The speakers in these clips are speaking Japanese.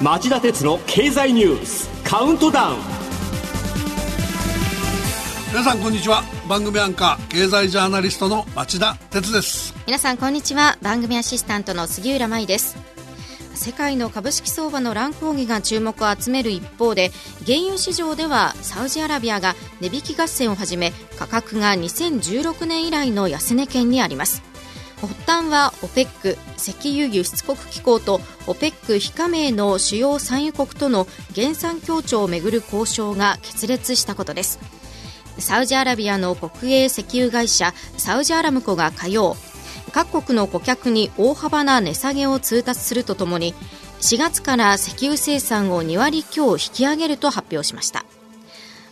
町田鉄の経済ニュースカウントダウン。皆さんこんにちは。番組アンカー経済ジャーナリストの町田鉄です。皆さんこんにちは。番組アシスタントの杉浦舞です。世界の株式相場の乱高下が注目を集める一方で原油市場ではサウジアラビアが値引き合戦を始め価格が2016年以来の安値圏にあります発端は OPEC 石油輸出国機構と OPEC 非加盟の主要産油国との減産協調をめぐる交渉が決裂したことです。サウジアラビアの国営石油会社サウジアラムコが火曜各国の顧客に大幅な値下げを通達するとともに4月から石油生産を2割強引き上げると発表しました。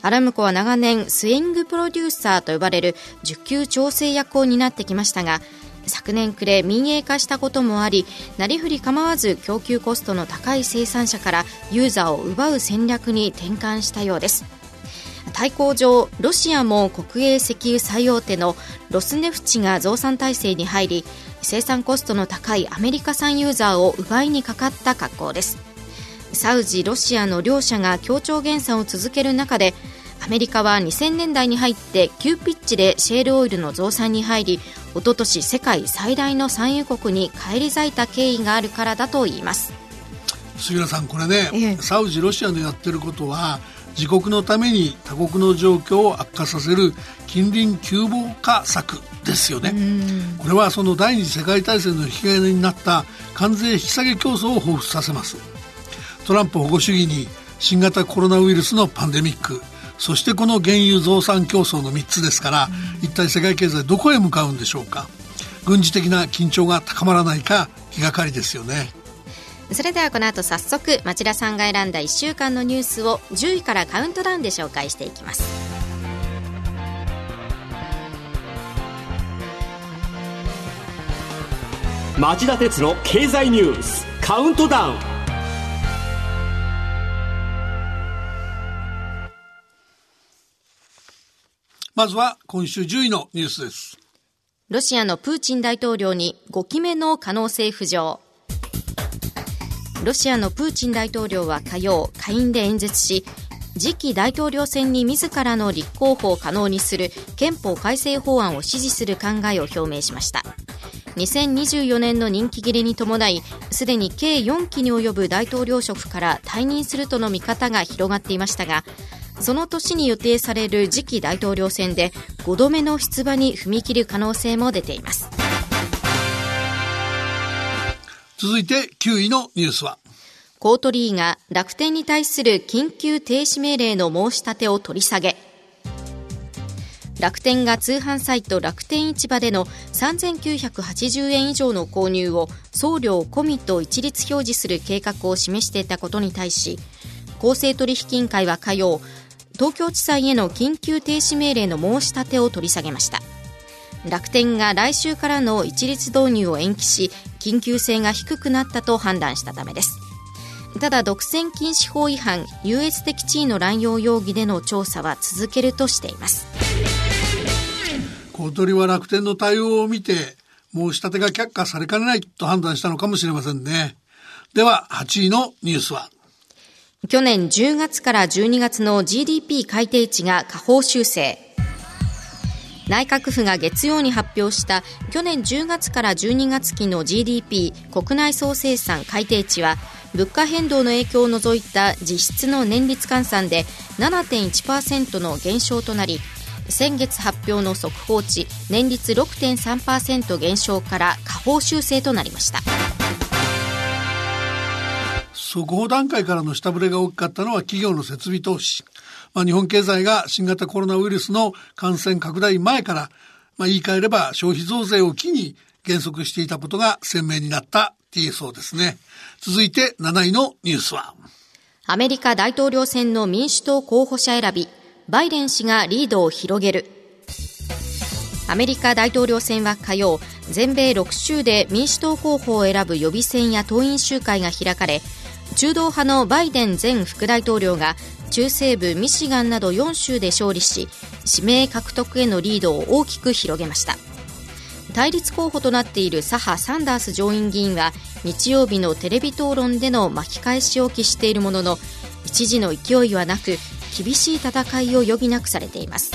アラムコは長年スイングプロデューサーと呼ばれる需給調整役を担ってきましたが昨年暮れ民営化したこともありなりふり構わず供給コストの高い生産者からユーザーを奪う戦略に転換したようです。対抗上ロシアも国営石油最大手のロスネフチが増産体制に入り生産コストの高いアメリカ産ユーザーを奪いにかかった格好です。サウジ、ロシアの両者が協調減産を続ける中でアメリカは2000年代に入って急ピッチでシェールオイルの増産に入りおととし世界最大の産油国に返り咲いた経緯があるからだといいます。杉浦さんこれね、ええ、サウジロシアのやってることは自国のために他国の状況を悪化させる近隣急防化策ですよね。これはその第二次世界大戦の引き金になった関税引き下げ競争を彷彿させます。トランプ保護主義に新型コロナウイルスのパンデミックそしてこの原油増産競争の3つですから、一体世界経済どこへ向かうんでしょうか。軍事的な緊張が高まらないか気がかりですよね。それではこの後早速町田さんが選んだ1週間のニュースを10位からカウントダウンで紹介していきます。町田鉄の経済ニュースカウントダウンまずは今週10位のニュースです。ロシアのプーチン大統領に5期目の可能性浮上。ロシアのプーチン大統領は火曜、下院で演説し、次期大統領選に自らの立候補を可能にする憲法改正法案を支持する考えを表明しました。2024年の任期切れに伴い、すでに計4期に及ぶ大統領職から退任するとの見方が広がっていましたが、その年に予定される次期大統領選で5度目の出馬に踏み切る可能性も出ています。続いて9位のニュースは。コートリーが楽天に対する緊急停止命令の申し立てを取り下げ。楽天が通販サイト楽天市場での3980円以上の購入を送料込みと一律表示する計画を示していたことに対し公正取引委員会は火曜東京地裁への緊急停止命令の申し立てを取り下げました。楽天が来週からの一律導入を延期し緊急性が低くなったと判断したためです。ただ独占禁止法違反優越的地位の乱用容疑での調査は続けるとしています。小鳥は楽天の対応を見て申し立てが却下されかねないと判断したのかもしれませんね。では8位のニュースは。去年10月から12月の GDP 改定値が下方修正内閣府が月曜に発表した去年10月から12月期の GDP 国内総生産改定値は物価変動の影響を除いた実質の年率換算で7.1%の減少となり先月発表の速報値年率6.3%減少から下方修正となりました。速報段階からの下振れが大きかったのは企業の設備投資。まあ、日本経済が新型コロナウイルスの感染拡大前から、まあ、言い換えれば消費増税を機に減速していたことが鮮明になったって言えそうですね。続いて7位のニュースは。アメリカ大統領選の民主党候補者選び、バイデン氏がリードを広げる。アメリカ大統領選は火曜、全米6州で民主党候補を選ぶ予備選や党員集会が開かれ、中道派のバイデン前副大統領が中西部ミシガンなど4州で勝利し指名獲得へのリードを大きく広げました。対立候補となっている左派サンダース上院議員は日曜日のテレビ討論での巻き返しを期しているものの一時の勢いはなく厳しい戦いを余儀なくされています。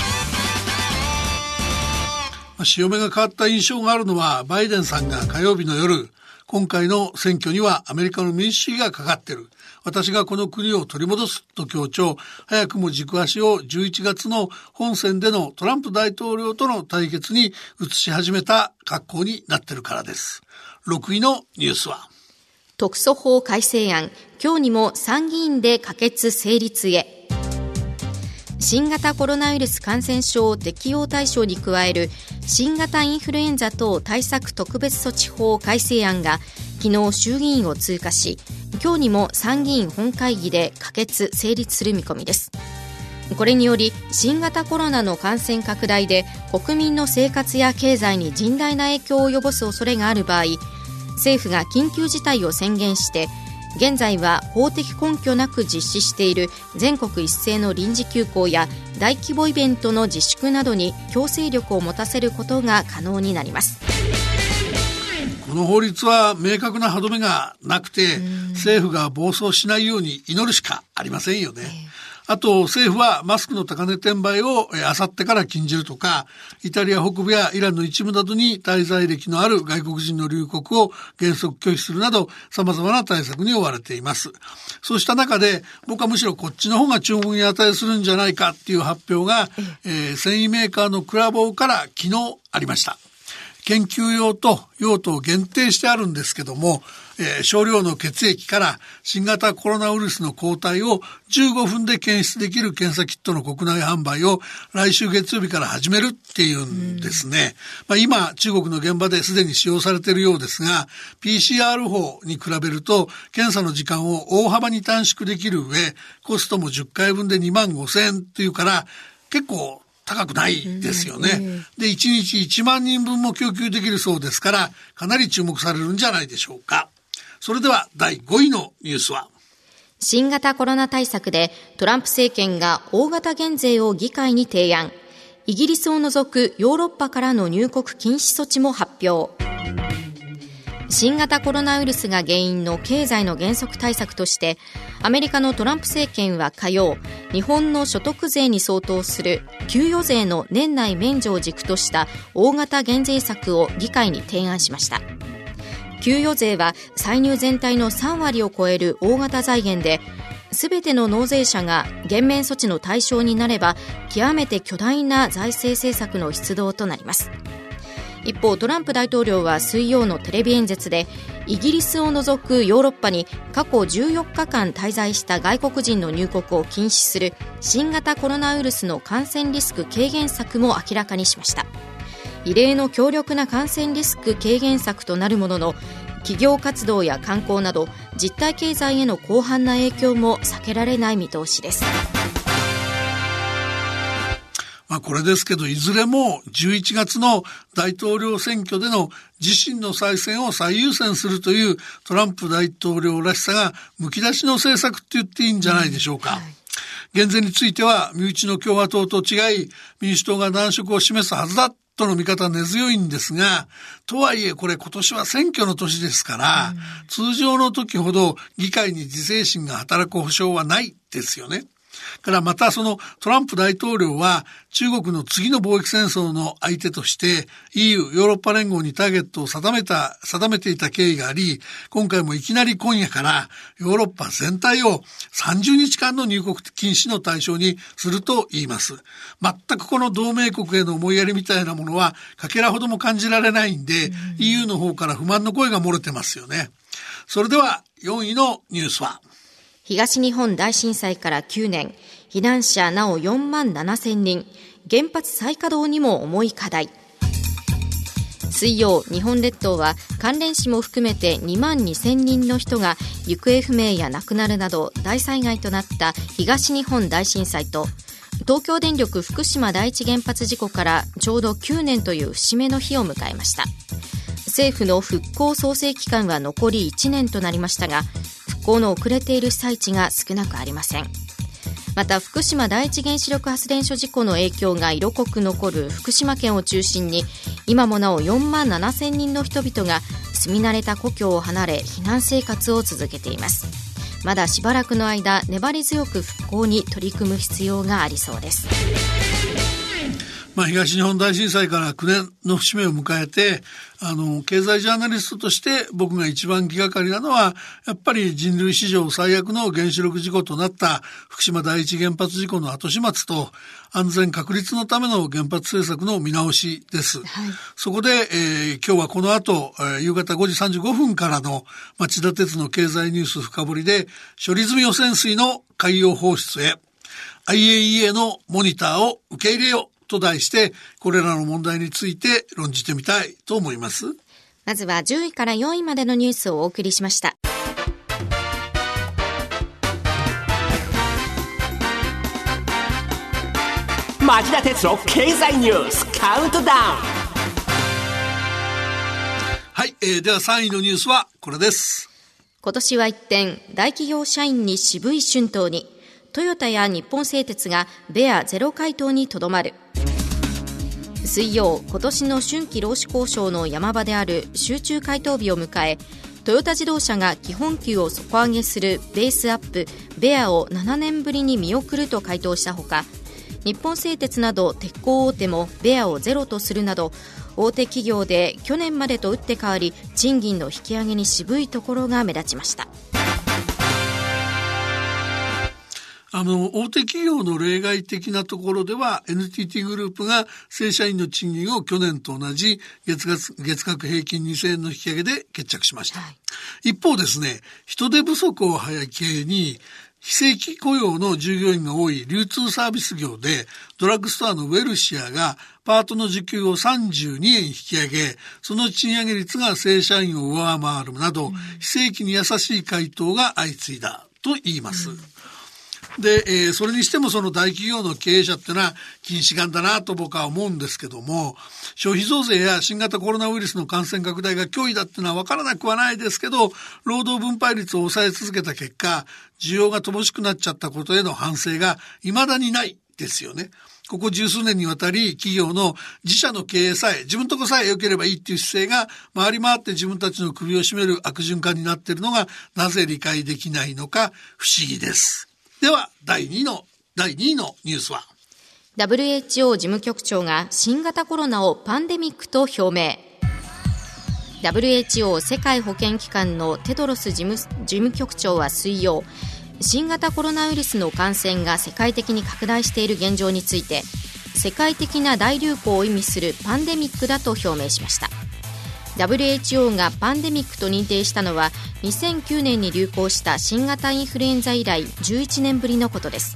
潮目が変わった印象があるのはバイデンさんが火曜日の夜今回の選挙にはアメリカの民主主義がかかってる。私がこの国を取り戻すと強調。早くも軸足を11月の本選でのトランプ大統領との対決に移し始めた格好になってるからです。6位のニュースは。特措法改正案。今日にも参議院で可決成立へ。新型コロナウイルス感染症適用対象に加える新型インフルエンザ等対策特別措置法改正案が昨日衆議院を通過し今日にも参議院本会議で可決成立する見込みです。これにより新型コロナの感染拡大で国民の生活や経済に甚大な影響を及ぼす恐れがある場合政府が緊急事態を宣言して現在は法的根拠なく実施している全国一斉の臨時休校や大規模イベントの自粛などに強制力を持たせることが可能になりますこの法律は明確な歯止めがなくて政府が暴走しないように祈るしかありませんよね。えーあと政府はマスクの高値転売をあさってから禁じるとか、イタリア北部やイランの一部などに滞在歴のある外国人の入国を原則拒否するなど様々な対策に追われています。そうした中で僕はむしろこっちの方が注目に値するんじゃないかっていう発表が、えー、繊維メーカーのクラボーから昨日ありました。研究用と用途を限定してあるんですけども、えー、少量の血液から新型コロナウイルスの抗体を15分で検出できる検査キットの国内販売を来週月曜日から始めるっていうんですね。まあ、今、中国の現場ですでに使用されているようですが、PCR 法に比べると検査の時間を大幅に短縮できる上、コストも10回分で2万5千円っていうから、結構高くないですよね。で、1日1万人分も供給できるそうですから、かなり注目されるんじゃないでしょうか。それでは第5位のニュースは？新型コロナ対策でトランプ政権が大型減税を議会に提案。イギリスを除くヨーロッパからの入国禁止措置も発表。新型コロナウイルスが原因の経済の減速対策としてアメリカのトランプ政権は火曜日本の所得税に相当する給与税の年内免除を軸とした大型減税策を議会に提案しました給与税は歳入全体の3割を超える大型財源で全ての納税者が減免措置の対象になれば極めて巨大な財政政策の出動となります。一方トランプ大統領は水曜のテレビ演説でイギリスを除くヨーロッパに過去14日間滞在した外国人の入国を禁止する新型コロナウイルスの感染リスク軽減策も明らかにしました。異例の強力な感染リスク軽減策となるものの企業活動や観光など実体経済への広範な影響も避けられない見通しです。まあこれですけど、いずれも11月の大統領選挙での自身の再選を最優先するというトランプ大統領らしさがむき出しの政策って言っていいんじゃないでしょうか。はい。減税については身内の共和党と違い民主党が難色を示すはずだとの見方は根強いんですが、とはいえこれ今年は選挙の年ですから、うん、通常の時ほど議会に自制心が働く保証はないですよね。からまたそのトランプ大統領は中国の次の貿易戦争の相手として EU ヨーロッパ連合にターゲットを定めた、定めていた経緯があり、今回もいきなり今夜からヨーロッパ全体を30日間の入国禁止の対象にすると言います。全くこの同盟国への思いやりみたいなものはかけらほども感じられないんで、うん、EU の方から不満の声が漏れてますよね。それでは4位のニュースは東日本大震災から9年、避難者なお4万7千人、原発再稼働にも重い課題。水曜、日本列島は関連死も含めて2万2000人の人が行方不明や亡くなるなど大災害となった東日本大震災と東京電力福島第一原発事故からちょうど9年という節目の日を迎えました政府の復興創生期間は残り1年となりましたが復興の遅れている被災地が少なくありません。また福島第一原子力発電所事故の影響が色濃く残る福島県を中心に今もなお4万7千人の人々が住み慣れた故郷を離れ避難生活を続けています。まだしばらくの間粘り強く復興に取り組む必要がありそうです。まあ、東日本大震災から9年の節目を迎えて、あの、経済ジャーナリストとして僕が一番気がかりなのは、やっぱり人類史上最悪の原子力事故となった福島第一原発事故の後始末と、安全確立のための原発政策の見直しです。はい、そこで、えー、今日はこの後、えー、夕方5時35分からの町田鉄の経済ニュース深掘りで、処理済み汚染水の海洋放出へ、IAEA のモニターを受け入れようと題して、これらの問題について論じてみたいと思います。まずは10位から4位までのニュースをお送りしました。町田鉄の経済ニュースカウントダウンはい、えー、では3位のニュースはこれです。今年は一転、大企業社員に渋い春闘に。トヨタや日本製鉄がベアゼロ回答にとどまる水曜今年の春季労使交渉の山場である集中回答日を迎えトヨタ自動車が基本給を底上げするベースアップベアを7年ぶりに見送ると回答したほか日本製鉄など鉄鋼大手もベアをゼロとするなど大手企業で去年までと打って変わり賃金の引き上げに渋いところが目立ちました。あの、大手企業の例外的なところでは、NTT グループが正社員の賃金を去年と同じ月額月額平均2000円の引き上げで決着しました。はい、一方ですね、人手不足を背景に、非正規雇用の従業員が多い流通サービス業で、ドラッグストアのウェルシアがパートの時給を32円引き上げ、その賃上げ率が正社員を上回るなど、非正規に優しい回答が相次いだと言います。うんで、えー、それにしてもその大企業の経営者っていうのは禁止眼だなと僕は思うんですけども、消費増税や新型コロナウイルスの感染拡大が脅威だっていうのは分からなくはないですけど、労働分配率を抑え続けた結果、需要が乏しくなっちゃったことへの反省が未だにないですよね。ここ十数年にわたり企業の自社の経営さえ、自分とこさえ良ければいいっていう姿勢が回り回って自分たちの首を絞める悪循環になっているのがなぜ理解できないのか不思議です。では、第2の、第2位のニュースは？WHO 事務局長が新型コロナをパンデミックと表明。WHO 世界保健機関のテドロス事務事務局長は水曜、新型コロナウイルスの感染が世界的に拡大している現状について、世界的な大流行を意味するパンデミックだと表明しました。WHO がパンデミックと認定したのは2009年に流行した新型インフルエンザ以来11年ぶりのことです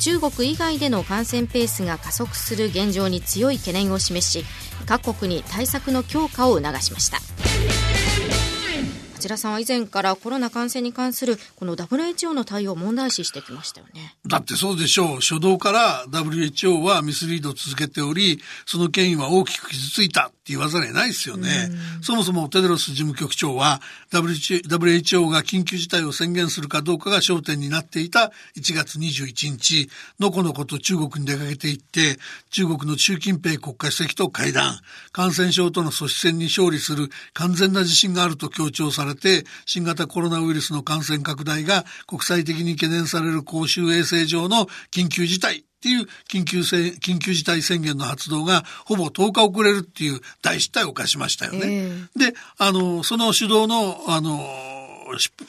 中国以外での感染ペースが加速する現状に強い懸念を示し各国に対策の強化を促しました町田さんは以前からコロナ感染に関するこの WHO の対応を問題視してきましたよね。だってそうでしょう。初動から WHO はミスリードを続けており、その権威は大きく傷ついた言わざるを得ないですよね。そもそもテドロス事務局長は WHO が緊急事態を宣言するかどうかが焦点になっていた1月21日、のこのこと中国に出かけていって、中国の習近平国家主席と会談、感染症との阻止戦に勝利する完全な自信があると強調されれて、新型コロナウイルスの感染拡大が国際的に懸念される公衆衛生上の緊急事態っていう緊急せ緊急事態宣言の発動がほぼ10日遅れるっていう大失態を犯しましたよね。えー、で、あの、その主導の、あの、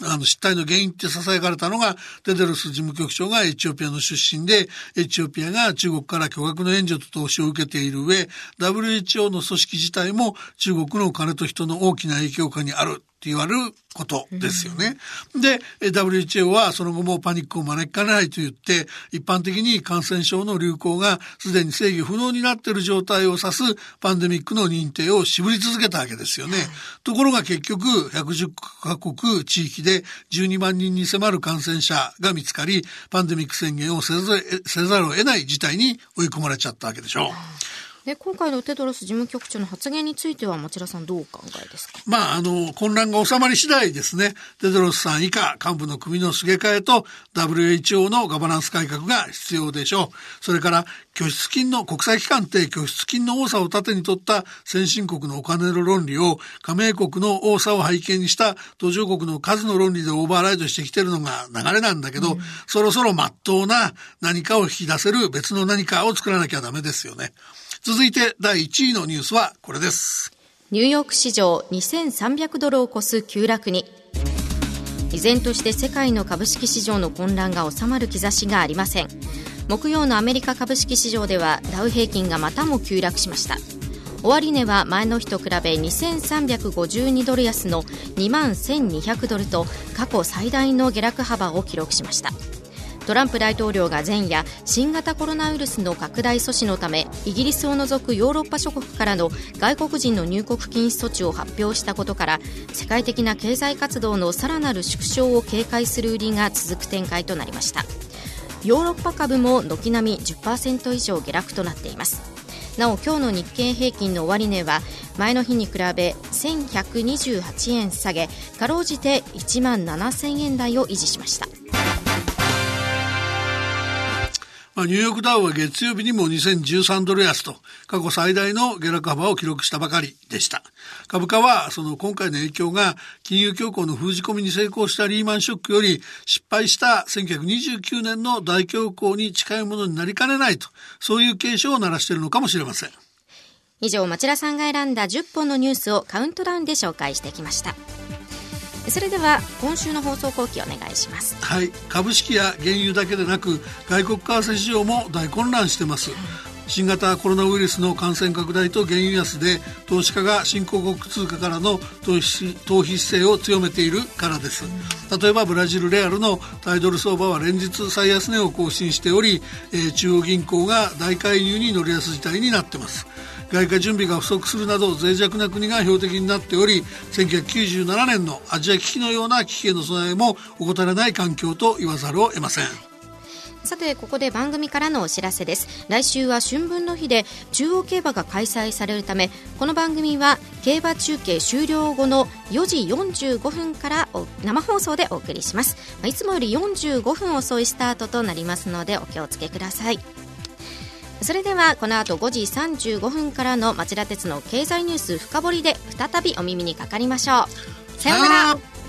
あの失態の原因って囁かれたのがテデロス事務局長がエチオピアの出身でエチオピアが中国から巨額の援助と投資を受けている上 WHO の組織自体も中国の金と人の大きな影響下にあるって言われることですよね。で、WHO はその後もパニックを招きかねないと言って、一般的に感染症の流行がすでに制御不能になっている状態を指すパンデミックの認定を絞り続けたわけですよね。はい、ところが結局、110カ国地域で12万人に迫る感染者が見つかり、パンデミック宣言をせざるを得ない事態に追い込まれちゃったわけでしょう。で今回のテドロス事務局長の発言については町田さんどうお考えですか？まああの混乱が収まり次第ですね。テドロスさん以下幹部の組のすげ替えと WHO のガバナンス改革が必要でしょう。それから拠出金の国際機関って拠出金の多さを盾に取った先進国のお金の論理を加盟国の多さを背景にした途上国の数の論理でオーバーライドしてきてるのが流れなんだけど、うん、そろそろ真っ当な何かを引き出せる別の何かを作らなきゃダメですよね。続いて第1位のニュースはこれです。ニューヨーク市場2300ドルを超す急落に。依然として世界の株式市場の混乱が収まる兆しがありません。木曜のアメリカ株式市場ではダウ平均がまたも急落しました。終値は前の日と比べ2352ドル安の2万1200ドルと過去最大の下落幅を記録しました。トランプ大統領が前夜新型コロナウイルスの拡大阻止のためイギリスを除くヨーロッパ諸国からの外国人の入国禁止措置を発表したことから世界的な経済活動のさらなる縮小を警戒する売りが続く展開となりました。ヨーロッパ株も軒並み10%以上下落となっています。なお今日の日経平均の終値は前の日に比べ1128円下げかろうじて1万7000円台を維持しました。まあ、ニューヨークダウは月曜日にも2013ドル安と過去最大の下落幅を記録したばかりでした。株価はその今回の影響が金融恐慌の封じ込みに成功したリーマンショックより失敗した1929年の大恐慌に近いものになりかねないと、そういう警鐘を鳴らしているのかもしれません。以上、町田さんが選んだ10本のニュースをカウントダウンで紹介してきました。それでは今週の放送後期お願いします。はい。株式や原油だけでなく外国為替市場も大混乱してます、新型コロナウイルスの感染拡大と原油安で投資家が新興国通貨からの投資投資姿勢を強めているからです。例えばブラジルレアルのタイドル相場は連日最安値を更新しており、えー、中央銀行が大介入に乗りやす事態になってます。外貨準備が不足するなど脆弱な国が標的になっており1997年のアジア危機のような危機への備えも怠らない環境と言わざるを得ません。さてここで番組からのお知らせです。来週は春分の日で中央競馬が開催されるためこの番組は競馬中継終了後の4時45分から生放送でお送りします。いつもより45分遅いスタートとなりますのでお気をつけください。それではこの後5時35分からの町田鉄の経済ニュース深掘りで再びお耳にかかりましょう。さようなら。